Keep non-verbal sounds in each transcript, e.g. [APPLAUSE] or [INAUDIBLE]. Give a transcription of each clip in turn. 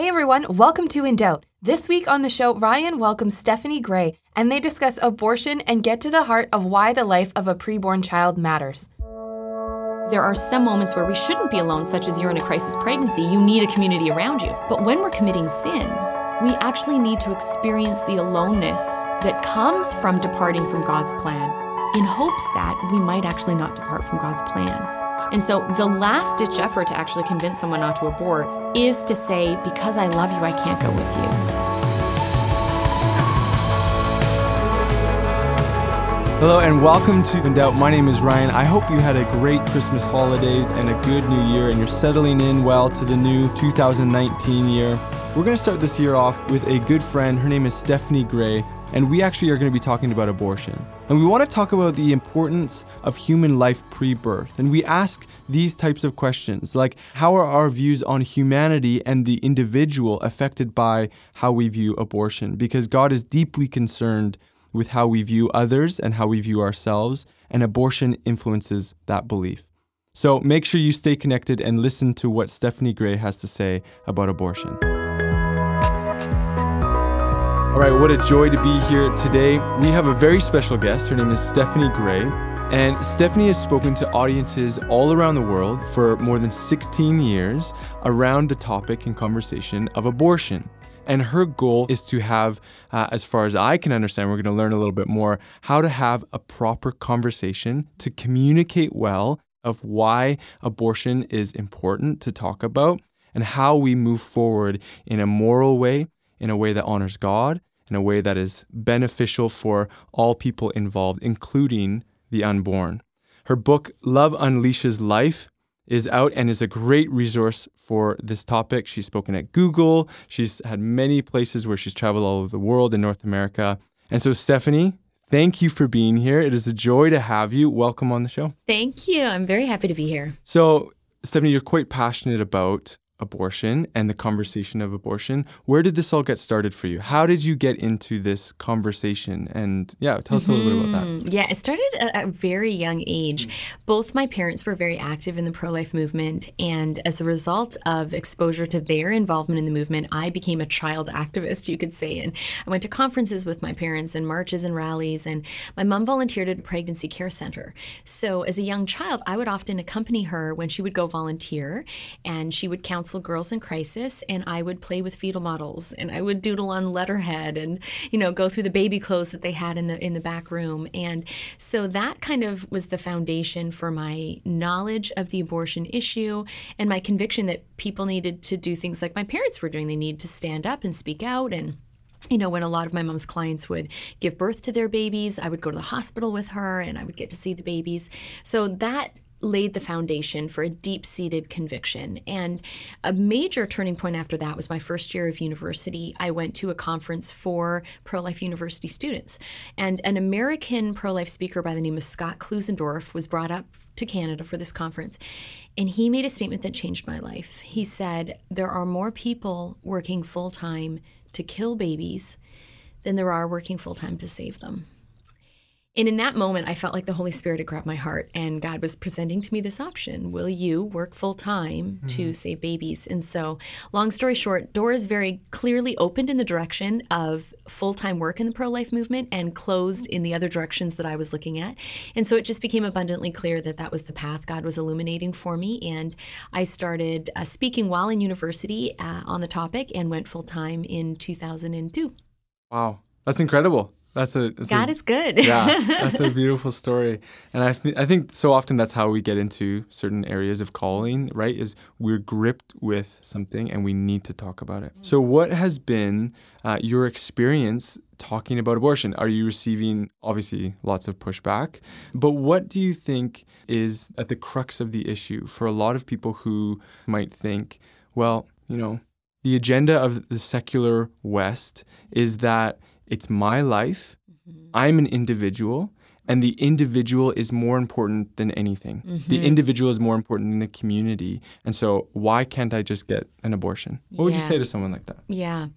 Hey everyone, welcome to In Doubt. This week on the show, Ryan welcomes Stephanie Gray, and they discuss abortion and get to the heart of why the life of a preborn child matters. There are some moments where we shouldn't be alone, such as you're in a crisis pregnancy. You need a community around you. But when we're committing sin, we actually need to experience the aloneness that comes from departing from God's plan in hopes that we might actually not depart from God's plan. And so the last ditch effort to actually convince someone not to abort is to say, because I love you, I can't go with you. Hello and welcome to In Doubt. My name is Ryan. I hope you had a great Christmas holidays and a good new year and you're settling in well to the new 2019 year. We're going to start this year off with a good friend. Her name is Stephanie Gray and we actually are going to be talking about abortion. And we want to talk about the importance of human life pre birth. And we ask these types of questions like how are our views on humanity and the individual affected by how we view abortion? Because God is deeply concerned with how we view others and how we view ourselves, and abortion influences that belief. So make sure you stay connected and listen to what Stephanie Gray has to say about abortion. All right, what a joy to be here today. We have a very special guest. Her name is Stephanie Gray. And Stephanie has spoken to audiences all around the world for more than 16 years around the topic and conversation of abortion. And her goal is to have, uh, as far as I can understand, we're going to learn a little bit more, how to have a proper conversation to communicate well of why abortion is important to talk about and how we move forward in a moral way in a way that honors God, in a way that is beneficial for all people involved, including the unborn. Her book, Love Unleashes Life, is out and is a great resource for this topic. She's spoken at Google. She's had many places where she's traveled all over the world in North America. And so, Stephanie, thank you for being here. It is a joy to have you. Welcome on the show. Thank you. I'm very happy to be here. So, Stephanie, you're quite passionate about abortion and the conversation of abortion. Where did this all get started for you? How did you get into this conversation? And yeah, tell us mm-hmm. a little bit about that. Mm-hmm. Yeah, it started at a very young age. Mm-hmm. Both my parents were very active in the pro life movement. And as a result of exposure to their involvement in the movement, I became a child activist, you could say. And I went to conferences with my parents and marches and rallies. And my mom volunteered at a pregnancy care center. So as a young child, I would often accompany her when she would go volunteer and she would counsel counsel girls in crisis and I would play with fetal models and I would doodle on letterhead and you know go through the baby clothes that they had in the in the back room. And so that kind of was the foundation for my knowledge of the abortion issue and my conviction that people needed to do things like my parents were doing. They need to stand up and speak out. And you know, when a lot of my mom's clients would give birth to their babies, I would go to the hospital with her and I would get to see the babies. So that laid the foundation for a deep seated conviction. And a major turning point after that was my first year of university. I went to a conference for pro life university students. And an American pro life speaker by the name of Scott Klusendorf was brought up to Canada for this conference. And he made a statement that changed my life. He said, There are more people working full time to kill babies than there are working full time to save them. And in that moment, I felt like the Holy Spirit had grabbed my heart, and God was presenting to me this option Will you work full time mm-hmm. to save babies? And so, long story short, doors very clearly opened in the direction of full time work in the pro life movement and closed in the other directions that I was looking at. And so, it just became abundantly clear that that was the path God was illuminating for me. And I started uh, speaking while in university uh, on the topic and went full time in 2002. Wow, that's incredible. That's a that's God a, is good. yeah, that's a [LAUGHS] beautiful story, and I th- I think so often that's how we get into certain areas of calling. Right? Is we're gripped with something and we need to talk about it. So, what has been uh, your experience talking about abortion? Are you receiving obviously lots of pushback, but what do you think is at the crux of the issue for a lot of people who might think, well, you know, the agenda of the secular West is that it's my life. Mm-hmm. I'm an individual, and the individual is more important than anything. Mm-hmm. The individual is more important than the community. And so, why can't I just get an abortion? What yeah. would you say to someone like that? Yeah.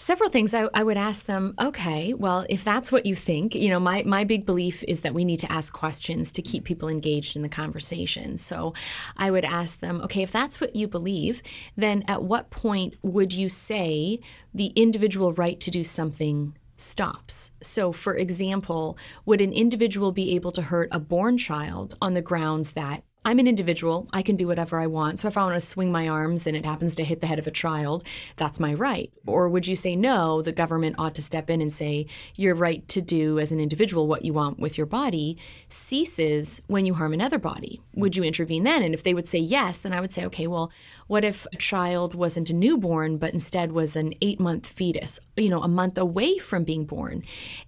Several things I, I, would ask them, okay, well, if that's what you think, you know, my, my big belief is that we need to ask questions to keep people engaged in the conversation. So I would ask them, okay, if that's what you believe, then at what point would you say the individual right to do something stops. So, for example, would an individual be able to hurt a born child on the grounds that I'm an individual. I can do whatever I want. So if I want to swing my arms and it happens to hit the head of a child, that's my right. Or would you say, no, the government ought to step in and say, your right to do as an individual what you want with your body ceases when you harm another body? Would you intervene then? And if they would say yes, then I would say, okay, well, what if a child wasn't a newborn, but instead was an eight month fetus, you know, a month away from being born?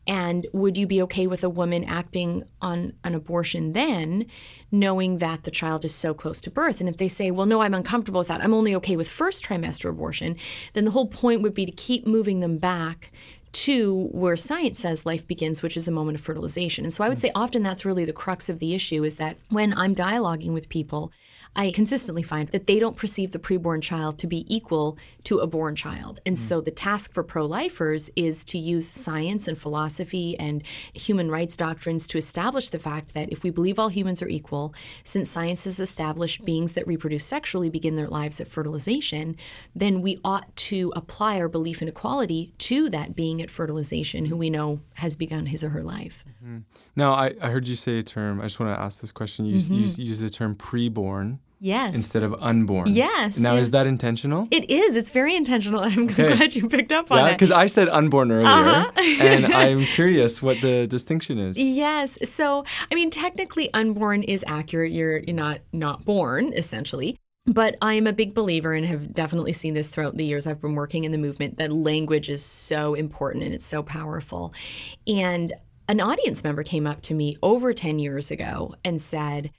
And would you be okay with a woman acting on an abortion then, knowing that the child is so close to birth? And if they say, well, no, I'm uncomfortable with that, I'm only okay with first trimester abortion, then the whole point would be to keep moving them back to where science says life begins, which is the moment of fertilization. And so I would hmm. say often that's really the crux of the issue is that when I'm dialoguing with people, I consistently find that they don't perceive the preborn child to be equal to a born child. And mm. so the task for pro lifers is to use science and philosophy and human rights doctrines to establish the fact that if we believe all humans are equal, since science has established beings that reproduce sexually begin their lives at fertilization, then we ought to apply our belief in equality to that being at fertilization who we know has begun his or her life. Mm-hmm. Now, I, I heard you say a term. I just want to ask this question. You mm-hmm. use, use the term preborn. Yes. Instead of unborn. Yes. Now, yes. is that intentional? It is. It's very intentional. [LAUGHS] I'm okay. glad you picked up on yeah, it. Yeah, because I said unborn earlier, uh-huh. and [LAUGHS] I'm curious what the distinction is. Yes. So, I mean, technically, unborn is accurate. You're, you're not not born, essentially. But I'm a big believer and have definitely seen this throughout the years I've been working in the movement that language is so important and it's so powerful. And an audience member came up to me over 10 years ago and said,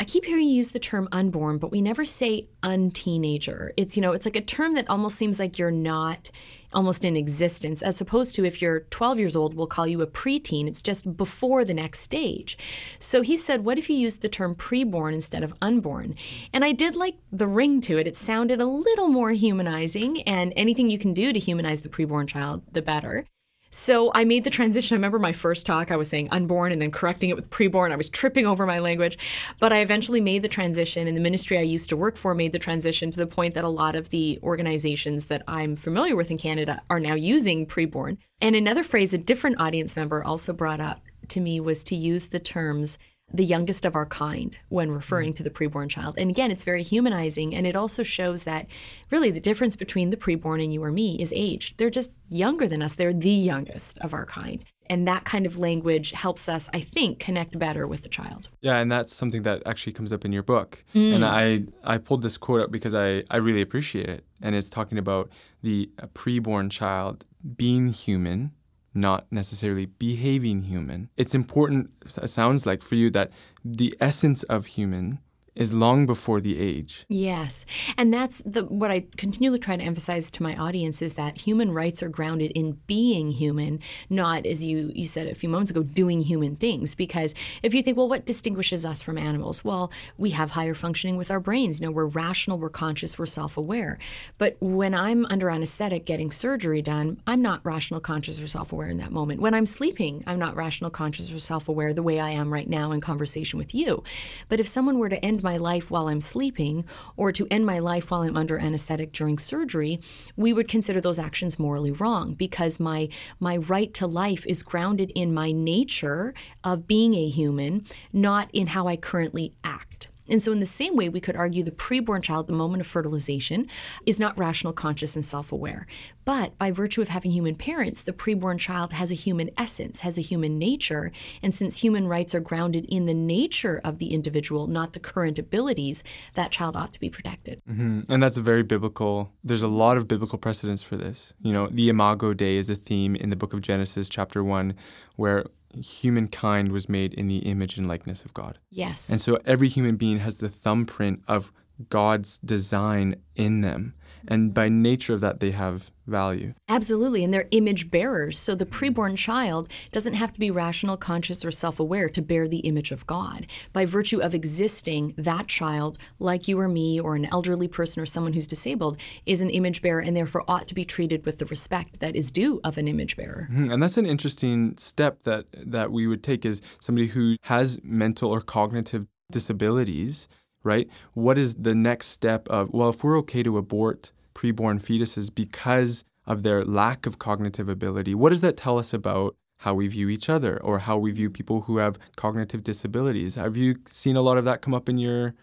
I keep hearing you use the term unborn, but we never say unteenager. It's, you know, it's like a term that almost seems like you're not almost in existence, as opposed to if you're 12 years old, we'll call you a preteen. It's just before the next stage. So he said, What if you used the term preborn instead of unborn? And I did like the ring to it. It sounded a little more humanizing, and anything you can do to humanize the preborn child, the better. So I made the transition. I remember my first talk, I was saying unborn and then correcting it with preborn. I was tripping over my language. But I eventually made the transition, and the ministry I used to work for made the transition to the point that a lot of the organizations that I'm familiar with in Canada are now using preborn. And another phrase a different audience member also brought up to me was to use the terms the youngest of our kind when referring to the preborn child. And again, it's very humanizing. And it also shows that really the difference between the preborn and you or me is age. They're just younger than us, they're the youngest of our kind. And that kind of language helps us, I think, connect better with the child. Yeah, and that's something that actually comes up in your book. Mm. And I, I pulled this quote up because I, I really appreciate it. And it's talking about the preborn child being human not necessarily behaving human. It's important, sounds like, for you that the essence of human is long before the age. Yes. And that's the what I continually try to emphasize to my audience is that human rights are grounded in being human, not as you you said a few moments ago doing human things because if you think well what distinguishes us from animals? Well, we have higher functioning with our brains. You know, we're rational, we're conscious, we're self-aware. But when I'm under anesthetic getting surgery done, I'm not rational, conscious or self-aware in that moment. When I'm sleeping, I'm not rational, conscious or self-aware the way I am right now in conversation with you. But if someone were to end my life while I'm sleeping or to end my life while I'm under anesthetic during surgery, we would consider those actions morally wrong because my my right to life is grounded in my nature of being a human, not in how I currently act. And so, in the same way, we could argue the preborn child, the moment of fertilization, is not rational, conscious, and self aware. But by virtue of having human parents, the preborn child has a human essence, has a human nature. And since human rights are grounded in the nature of the individual, not the current abilities, that child ought to be protected. Mm-hmm. And that's a very biblical, there's a lot of biblical precedence for this. You know, the Imago Dei is a theme in the book of Genesis, chapter 1, where humankind was made in the image and likeness of God. Yes. And so every human being has the thumbprint of God's design in them. And by nature of that, they have value. Absolutely, and they're image bearers. So the preborn child doesn't have to be rational, conscious, or self aware to bear the image of God. By virtue of existing, that child, like you or me, or an elderly person or someone who's disabled, is an image bearer and therefore ought to be treated with the respect that is due of an image bearer. Mm-hmm. And that's an interesting step that, that we would take is somebody who has mental or cognitive disabilities, right? What is the next step of, well, if we're okay to abort preborn fetuses because of their lack of cognitive ability. What does that tell us about how we view each other or how we view people who have cognitive disabilities? Have you seen a lot of that come up in your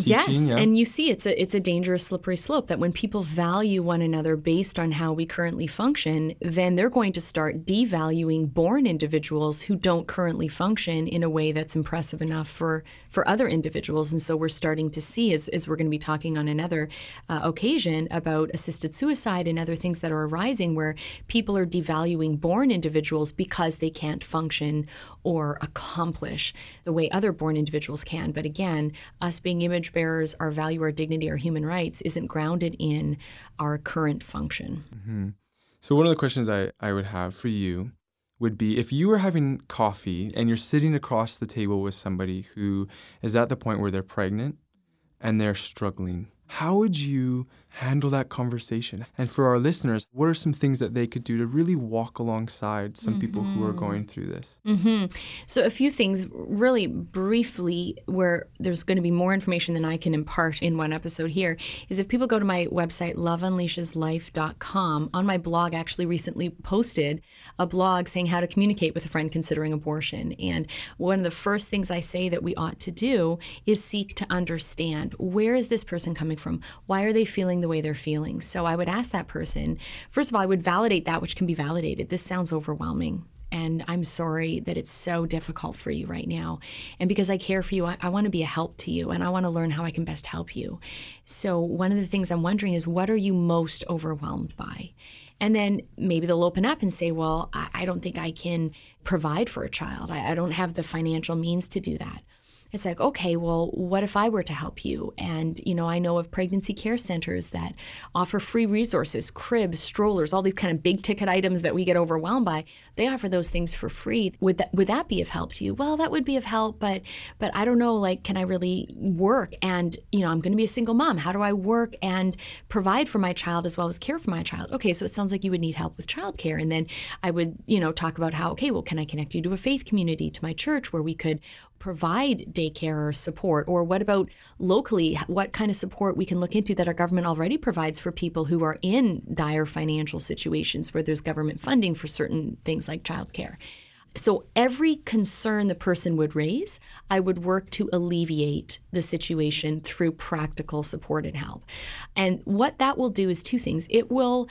Yes, yeah. and you see it's a it's a dangerous slippery slope that when people value one another based on how we currently function, then they're going to start devaluing born individuals who don't currently function in a way that's impressive enough for for other individuals. And so we're starting to see, as, as we're going to be talking on another uh, occasion about assisted suicide and other things that are arising, where people are devaluing born individuals because they can't function or accomplish the way other born individuals can. But again, us being image bearers, our value, our dignity, our human rights isn't grounded in our current function. Mm-hmm. So, one of the questions I, I would have for you would be if you were having coffee and you're sitting across the table with somebody who is at the point where they're pregnant and they're struggling, how would you handle that conversation? And for our listeners, what are some things that they could do to really walk alongside some mm-hmm. people who are mm-hmm. going through this? Mm-hmm. So, a few things really briefly, where there's going to be more information than I can impart in one episode here, is if people go to my website, loveunleasheslife.com, on my blog, actually recently posted a blog saying how to communicate with a friend considering abortion. And one of the first things I say that we ought to do is seek to understand where is this person coming from? Why are they feeling the the way they're feeling. So I would ask that person, first of all, I would validate that which can be validated. This sounds overwhelming. And I'm sorry that it's so difficult for you right now. And because I care for you, I, I want to be a help to you and I want to learn how I can best help you. So, one of the things I'm wondering is what are you most overwhelmed by? And then maybe they'll open up and say, Well, I, I don't think I can provide for a child. I, I don't have the financial means to do that it's like, okay, well, what if I were to help you? And, you know, I know of pregnancy care centers that offer free resources, cribs, strollers, all these kind of big ticket items that we get overwhelmed by. They offer those things for free. Would that would that be of help to you? Well, that would be of help, but but I don't know, like, can I really work? And, you know, I'm gonna be a single mom. How do I work and provide for my child as well as care for my child? Okay, so it sounds like you would need help with childcare. And then I would, you know, talk about how, okay, well, can I connect you to a faith community, to my church where we could provide daycare or support? Or what about locally? What kind of support we can look into that our government already provides for people who are in dire financial situations where there's government funding for certain things like childcare? So, every concern the person would raise, I would work to alleviate the situation through practical support and help. And what that will do is two things. It will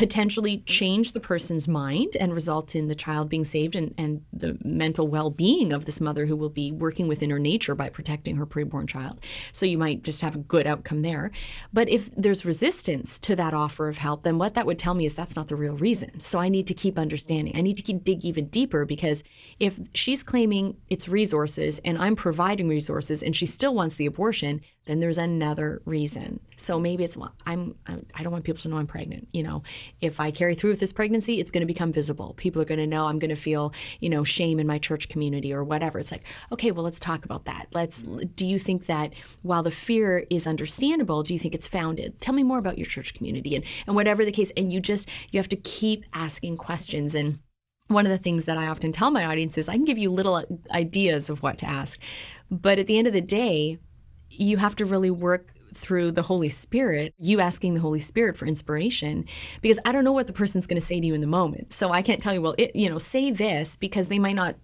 potentially change the person's mind and result in the child being saved and, and the mental well being of this mother who will be working within her nature by protecting her preborn child. So you might just have a good outcome there. But if there's resistance to that offer of help, then what that would tell me is that's not the real reason. So I need to keep understanding. I need to keep dig even deeper because if she's claiming it's resources and I'm providing resources and she still wants the abortion, then there's another reason. So maybe it's well, I'm, I don't want people to know I'm pregnant. You know, if I carry through with this pregnancy, it's going to become visible. People are going to know. I'm going to feel you know shame in my church community or whatever. It's like okay, well let's talk about that. Let's. Do you think that while the fear is understandable, do you think it's founded? Tell me more about your church community and and whatever the case. And you just you have to keep asking questions and one of the things that I often tell my audience is I can give you little uh, ideas of what to ask. But at the end of the day, you have to really work through the Holy Spirit, you asking the Holy Spirit for inspiration, because I don't know what the person's going to say to you in the moment. So I can't tell you, well, it, you know, say this because they might not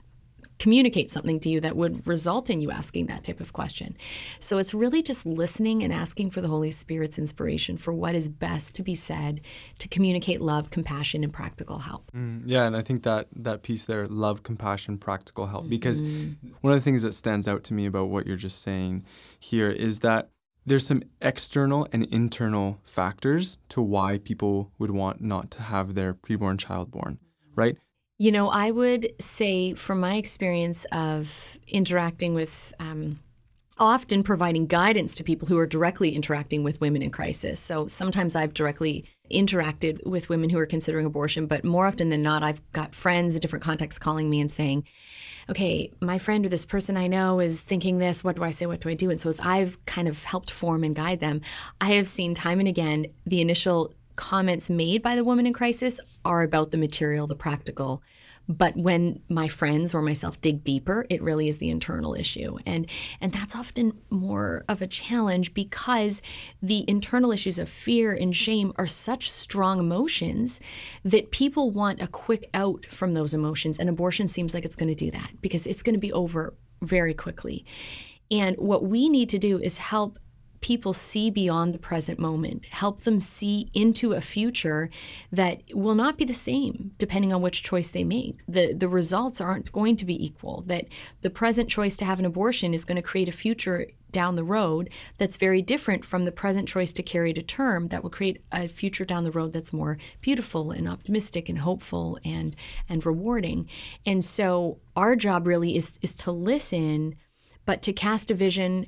communicate something to you that would result in you asking that type of question. So it's really just listening and asking for the Holy Spirit's inspiration for what is best to be said to communicate love, compassion, and practical help. Mm, yeah, and I think that that piece there, love, compassion, practical help, because mm-hmm. one of the things that stands out to me about what you're just saying here is that there's some external and internal factors to why people would want not to have their preborn child born, right? You know, I would say from my experience of interacting with um, often providing guidance to people who are directly interacting with women in crisis. So sometimes I've directly interacted with women who are considering abortion, but more often than not, I've got friends in different contexts calling me and saying, okay, my friend or this person I know is thinking this. What do I say? What do I do? And so as I've kind of helped form and guide them, I have seen time and again the initial comments made by the woman in crisis are about the material, the practical. But when my friends or myself dig deeper, it really is the internal issue. And and that's often more of a challenge because the internal issues of fear and shame are such strong emotions that people want a quick out from those emotions and abortion seems like it's going to do that because it's going to be over very quickly. And what we need to do is help people see beyond the present moment, help them see into a future that will not be the same depending on which choice they make. The, the results aren't going to be equal, that the present choice to have an abortion is going to create a future down the road that's very different from the present choice to carry to term that will create a future down the road that's more beautiful and optimistic and hopeful and and rewarding. And so our job really is is to listen but to cast a vision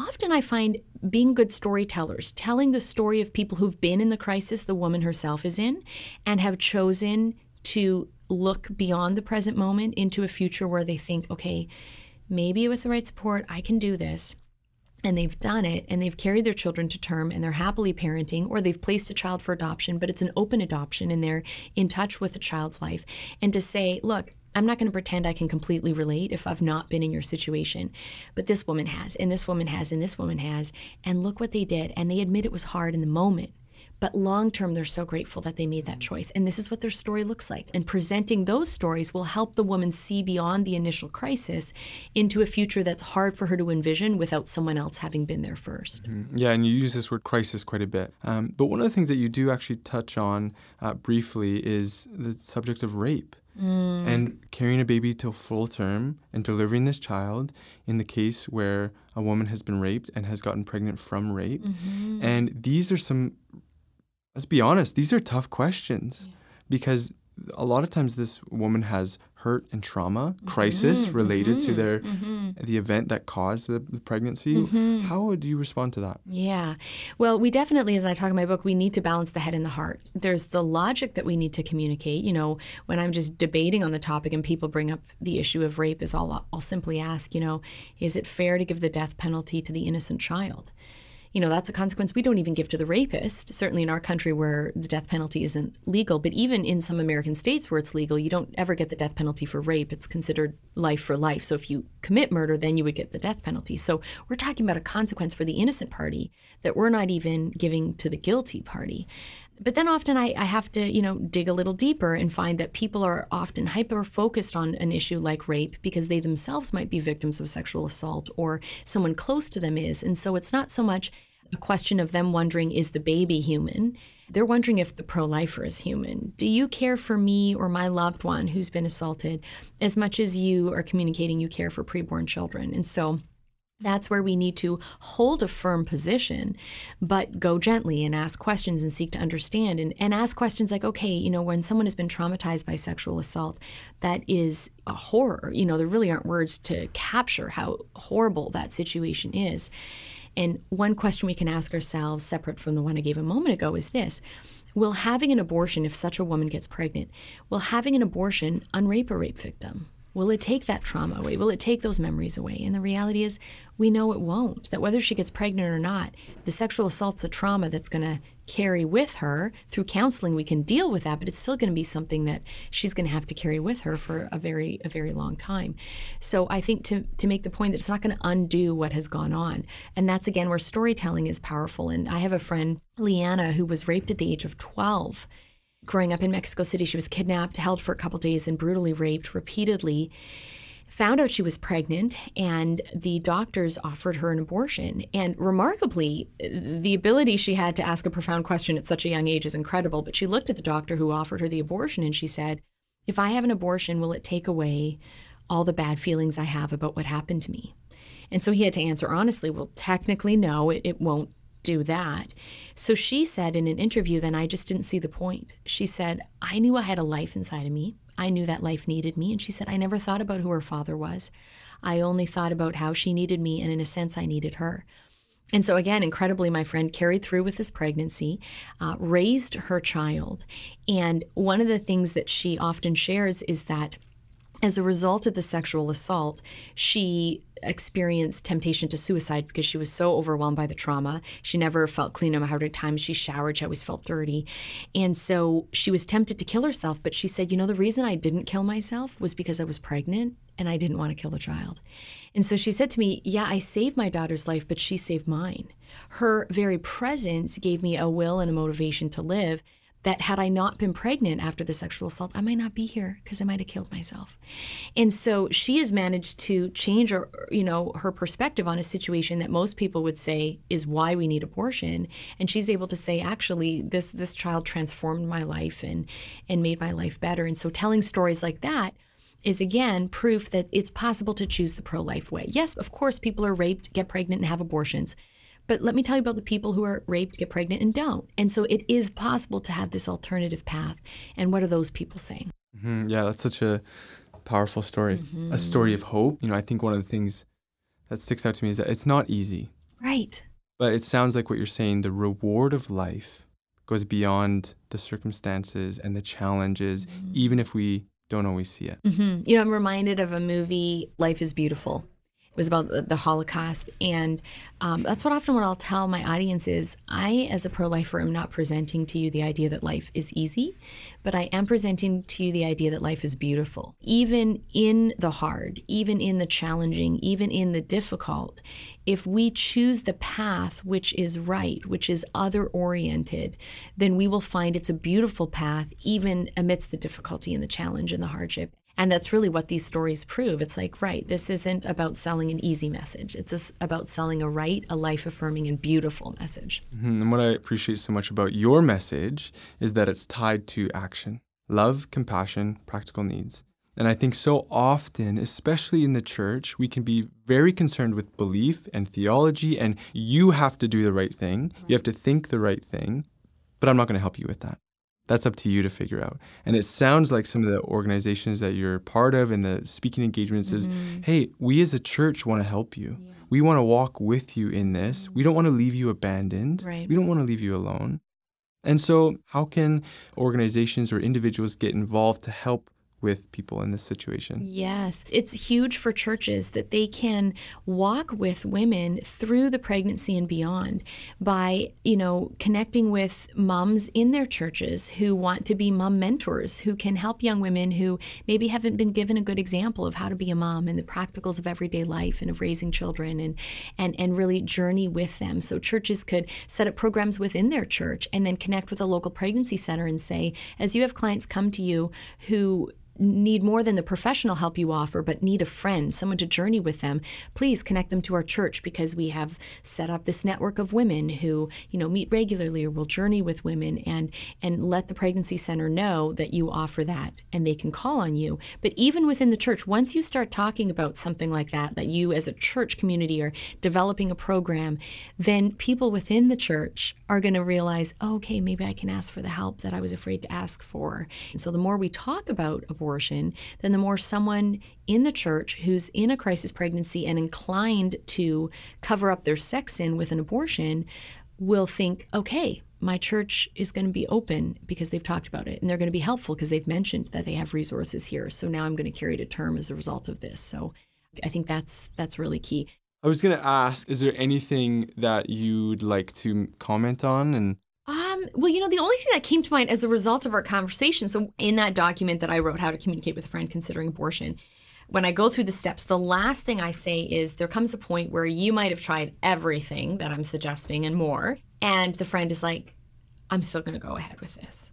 often I find being good storytellers, telling the story of people who've been in the crisis the woman herself is in and have chosen to look beyond the present moment into a future where they think, okay, maybe with the right support, I can do this. And they've done it and they've carried their children to term and they're happily parenting, or they've placed a child for adoption, but it's an open adoption and they're in touch with the child's life. And to say, look, I'm not going to pretend I can completely relate if I've not been in your situation. But this woman has, and this woman has, and this woman has. And look what they did. And they admit it was hard in the moment. But long term, they're so grateful that they made that choice. And this is what their story looks like. And presenting those stories will help the woman see beyond the initial crisis into a future that's hard for her to envision without someone else having been there 1st mm-hmm. Yeah, and you use this word crisis quite a bit. Um, but one of the things that you do actually touch on uh, briefly is the subject of rape. Mm. And carrying a baby till full term and delivering this child in the case where a woman has been raped and has gotten pregnant from rape. Mm-hmm. And these are some, let's be honest, these are tough questions yeah. because a lot of times this woman has hurt and trauma crisis mm-hmm. related mm-hmm. to their mm-hmm. the event that caused the, the pregnancy mm-hmm. how would you respond to that yeah well we definitely as i talk in my book we need to balance the head and the heart there's the logic that we need to communicate you know when i'm just debating on the topic and people bring up the issue of rape is all i'll simply ask you know is it fair to give the death penalty to the innocent child you know, that's a consequence we don't even give to the rapist, certainly in our country where the death penalty isn't legal. But even in some American states where it's legal, you don't ever get the death penalty for rape. It's considered life for life. So if you commit murder, then you would get the death penalty. So we're talking about a consequence for the innocent party that we're not even giving to the guilty party but then often I, I, have to, you know, dig a little deeper and find that people are often hyper focused on an issue like rape because they themselves might be victims of sexual assault or someone close to them is. And so it's not so much a question of them wondering, is the baby human? They're wondering if the pro lifer is human. Do you care for me or my loved one who's been assaulted as much as you are communicating you care for preborn children? And so that's where we need to hold a firm position, but go gently and ask questions and seek to understand and, and ask questions like, okay, you know, when someone has been traumatized by sexual assault, that is a horror. You know, there really aren't words to capture how horrible that situation is. And one question we can ask ourselves, separate from the one I gave a moment ago, is this Will having an abortion, if such a woman gets pregnant, will having an abortion unrape a rape victim? Will it take that trauma away? Will it take those memories away? And the reality is, we know it won't. That whether she gets pregnant or not, the sexual assault's a trauma that's going to carry with her. Through counseling, we can deal with that, but it's still going to be something that she's going to have to carry with her for a very, a very long time. So I think to to make the point that it's not going to undo what has gone on, and that's again where storytelling is powerful. And I have a friend, Leanna, who was raped at the age of 12 growing up in Mexico City. She was kidnapped, held for a couple days, and brutally raped repeatedly. Found out she was pregnant, and the doctors offered her an abortion. And remarkably, the ability she had to ask a profound question at such a young age is incredible. But she looked at the doctor who offered her the abortion and she said, If I have an abortion, will it take away all the bad feelings I have about what happened to me? And so he had to answer honestly, Well, technically, no, it, it won't do that. So she said in an interview, then I just didn't see the point. She said, I knew I had a life inside of me. I knew that life needed me. And she said, I never thought about who her father was. I only thought about how she needed me, and in a sense, I needed her. And so, again, incredibly, my friend carried through with this pregnancy, uh, raised her child. And one of the things that she often shares is that as a result of the sexual assault, she experienced temptation to suicide because she was so overwhelmed by the trauma. She never felt clean no matter how times she showered. She always felt dirty. And so she was tempted to kill herself. But she said, you know, the reason I didn't kill myself was because I was pregnant and I didn't want to kill the child. And so she said to me, Yeah, I saved my daughter's life, but she saved mine. Her very presence gave me a will and a motivation to live that had I not been pregnant after the sexual assault, I might not be here because I might have killed myself. And so she has managed to change her, you know, her perspective on a situation that most people would say is why we need abortion. And she's able to say, actually, this this child transformed my life and and made my life better. And so telling stories like that is again proof that it's possible to choose the pro-life way. Yes, of course, people are raped, get pregnant, and have abortions. But let me tell you about the people who are raped, get pregnant, and don't. And so it is possible to have this alternative path. And what are those people saying? Mm-hmm. Yeah, that's such a powerful story, mm-hmm. a story of hope. You know, I think one of the things that sticks out to me is that it's not easy. Right. But it sounds like what you're saying the reward of life goes beyond the circumstances and the challenges, mm-hmm. even if we don't always see it. Mm-hmm. You know, I'm reminded of a movie, Life is Beautiful. It was about the, the Holocaust. And um, that's what often what I'll tell my audience is I, as a pro lifer, am not presenting to you the idea that life is easy, but I am presenting to you the idea that life is beautiful. Even in the hard, even in the challenging, even in the difficult, if we choose the path which is right, which is other oriented, then we will find it's a beautiful path, even amidst the difficulty and the challenge and the hardship. And that's really what these stories prove. It's like, right, this isn't about selling an easy message. It's about selling a right, a life affirming, and beautiful message. Mm-hmm. And what I appreciate so much about your message is that it's tied to action love, compassion, practical needs. And I think so often, especially in the church, we can be very concerned with belief and theology, and you have to do the right thing. You have to think the right thing. But I'm not going to help you with that that's up to you to figure out. And it sounds like some of the organizations that you're part of and the speaking engagements mm-hmm. is, hey, we as a church want to help you. Yeah. We want to walk with you in this. Mm-hmm. We don't want to leave you abandoned. Right. We don't want to leave you alone. And so, how can organizations or individuals get involved to help with people in this situation. Yes, it's huge for churches that they can walk with women through the pregnancy and beyond by, you know, connecting with moms in their churches who want to be mom mentors, who can help young women who maybe haven't been given a good example of how to be a mom and the practicals of everyday life and of raising children and and and really journey with them. So churches could set up programs within their church and then connect with a local pregnancy center and say, as you have clients come to you who need more than the professional help you offer, but need a friend, someone to journey with them, please connect them to our church because we have set up this network of women who, you know, meet regularly or will journey with women and and let the pregnancy center know that you offer that and they can call on you. But even within the church, once you start talking about something like that, that you as a church community are developing a program, then people within the church are going to realize, oh, okay, maybe I can ask for the help that I was afraid to ask for. And so the more we talk about abortion, abortion, then the more someone in the church who's in a crisis pregnancy and inclined to cover up their sex sin with an abortion will think, okay, my church is going to be open because they've talked about it and they're going to be helpful because they've mentioned that they have resources here. So now I'm going to carry to term as a result of this. So I think that's that's really key. I was going to ask is there anything that you'd like to comment on and um, well, you know, the only thing that came to mind as a result of our conversation, so in that document that I wrote, How to Communicate with a Friend Considering Abortion, when I go through the steps, the last thing I say is there comes a point where you might have tried everything that I'm suggesting and more. And the friend is like, I'm still going to go ahead with this.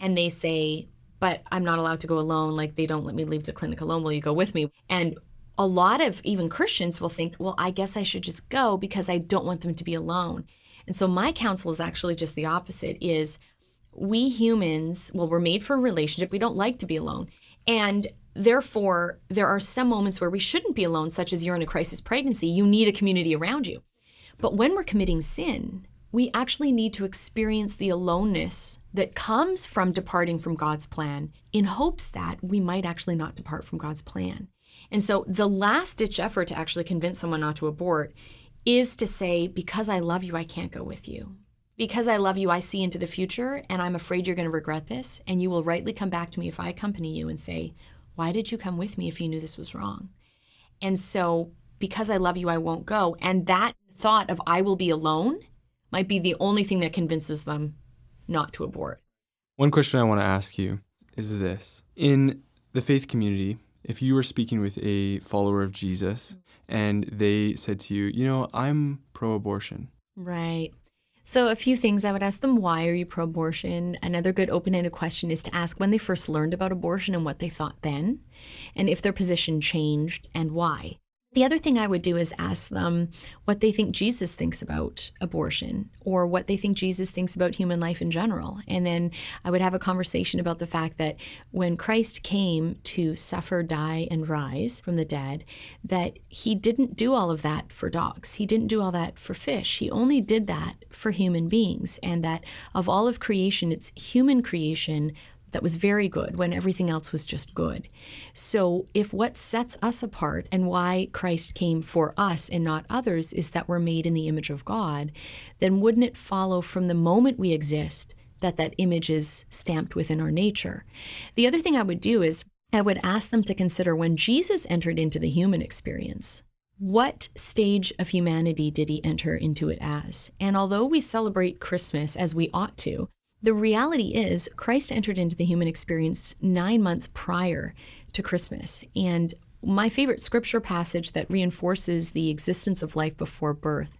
And they say, but I'm not allowed to go alone. Like, they don't let me leave the clinic alone. Will you go with me? And a lot of even Christians will think, well, I guess I should just go because I don't want them to be alone. And so my counsel is actually just the opposite is we humans, well, we're made for a relationship. We don't like to be alone. And therefore, there are some moments where we shouldn't be alone, such as you're in a crisis pregnancy. You need a community around you. But when we're committing sin, we actually need to experience the aloneness that comes from departing from God's plan in hopes that we might actually not depart from God's plan. And so the last ditch effort to actually convince someone not to abort is to say, because I love you, I can't go with you. Because I love you, I see into the future, and I'm afraid you're going to regret this. And you will rightly come back to me if I accompany you and say, Why did you come with me if you knew this was wrong? And so, because I love you, I won't go. And that thought of I will be alone might be the only thing that convinces them not to abort. One question I want to ask you is this In the faith community, if you were speaking with a follower of Jesus and they said to you, you know, I'm pro abortion. Right. So, a few things I would ask them why are you pro abortion? Another good open ended question is to ask when they first learned about abortion and what they thought then, and if their position changed and why. The other thing I would do is ask them what they think Jesus thinks about abortion or what they think Jesus thinks about human life in general. And then I would have a conversation about the fact that when Christ came to suffer, die, and rise from the dead, that he didn't do all of that for dogs. He didn't do all that for fish. He only did that for human beings. And that of all of creation, it's human creation that was very good when everything else was just good. So, if what sets us apart and why Christ came for us and not others is that we're made in the image of God, then wouldn't it follow from the moment we exist that that image is stamped within our nature? The other thing I would do is I would ask them to consider when Jesus entered into the human experience. What stage of humanity did he enter into it as? And although we celebrate Christmas as we ought to, the reality is, Christ entered into the human experience nine months prior to Christmas. And my favorite scripture passage that reinforces the existence of life before birth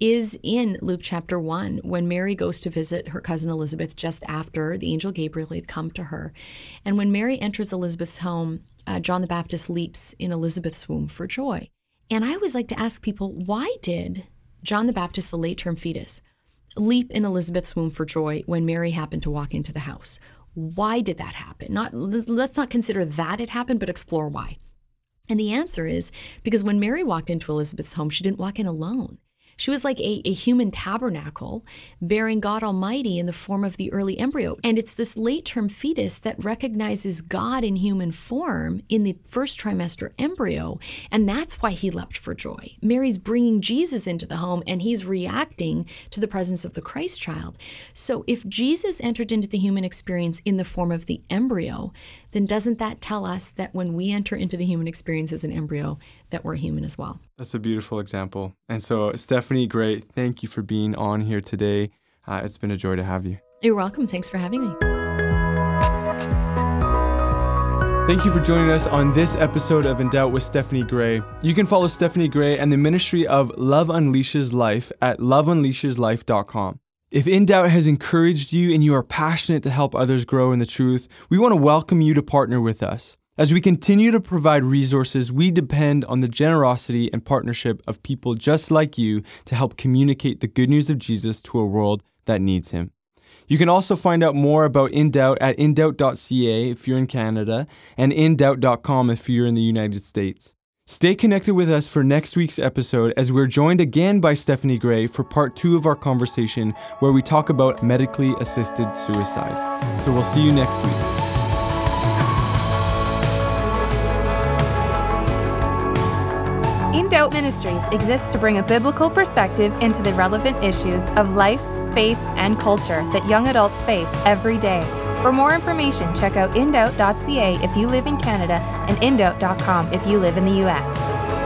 is in Luke chapter 1 when Mary goes to visit her cousin Elizabeth just after the angel Gabriel had come to her. And when Mary enters Elizabeth's home, uh, John the Baptist leaps in Elizabeth's womb for joy. And I always like to ask people why did John the Baptist, the late term fetus, leap in Elizabeth's womb for joy when Mary happened to walk into the house. Why did that happen? Not let's not consider that it happened, but explore why. And the answer is because when Mary walked into Elizabeth's home, she didn't walk in alone. She was like a, a human tabernacle bearing God Almighty in the form of the early embryo. And it's this late term fetus that recognizes God in human form in the first trimester embryo. And that's why he leapt for joy. Mary's bringing Jesus into the home and he's reacting to the presence of the Christ child. So if Jesus entered into the human experience in the form of the embryo, then doesn't that tell us that when we enter into the human experience as an embryo, that we're human as well? That's a beautiful example. And so, Stephanie, great. Thank you for being on here today. Uh, it's been a joy to have you. You're welcome. Thanks for having me. Thank you for joining us on this episode of In Doubt with Stephanie Gray. You can follow Stephanie Gray and the ministry of Love Unleashes Life at loveunleasheslife.com. If In Doubt has encouraged you and you are passionate to help others grow in the truth, we want to welcome you to partner with us. As we continue to provide resources, we depend on the generosity and partnership of people just like you to help communicate the good news of Jesus to a world that needs him. You can also find out more about In Doubt at indoubt.ca if you're in Canada and indoubt.com if you're in the United States. Stay connected with us for next week's episode as we're joined again by Stephanie Gray for part two of our conversation where we talk about medically assisted suicide. So we'll see you next week. In Doubt Ministries exists to bring a biblical perspective into the relevant issues of life, faith, and culture that young adults face every day. For more information, check out indoubt.ca if you live in Canada and indoubt.com if you live in the US.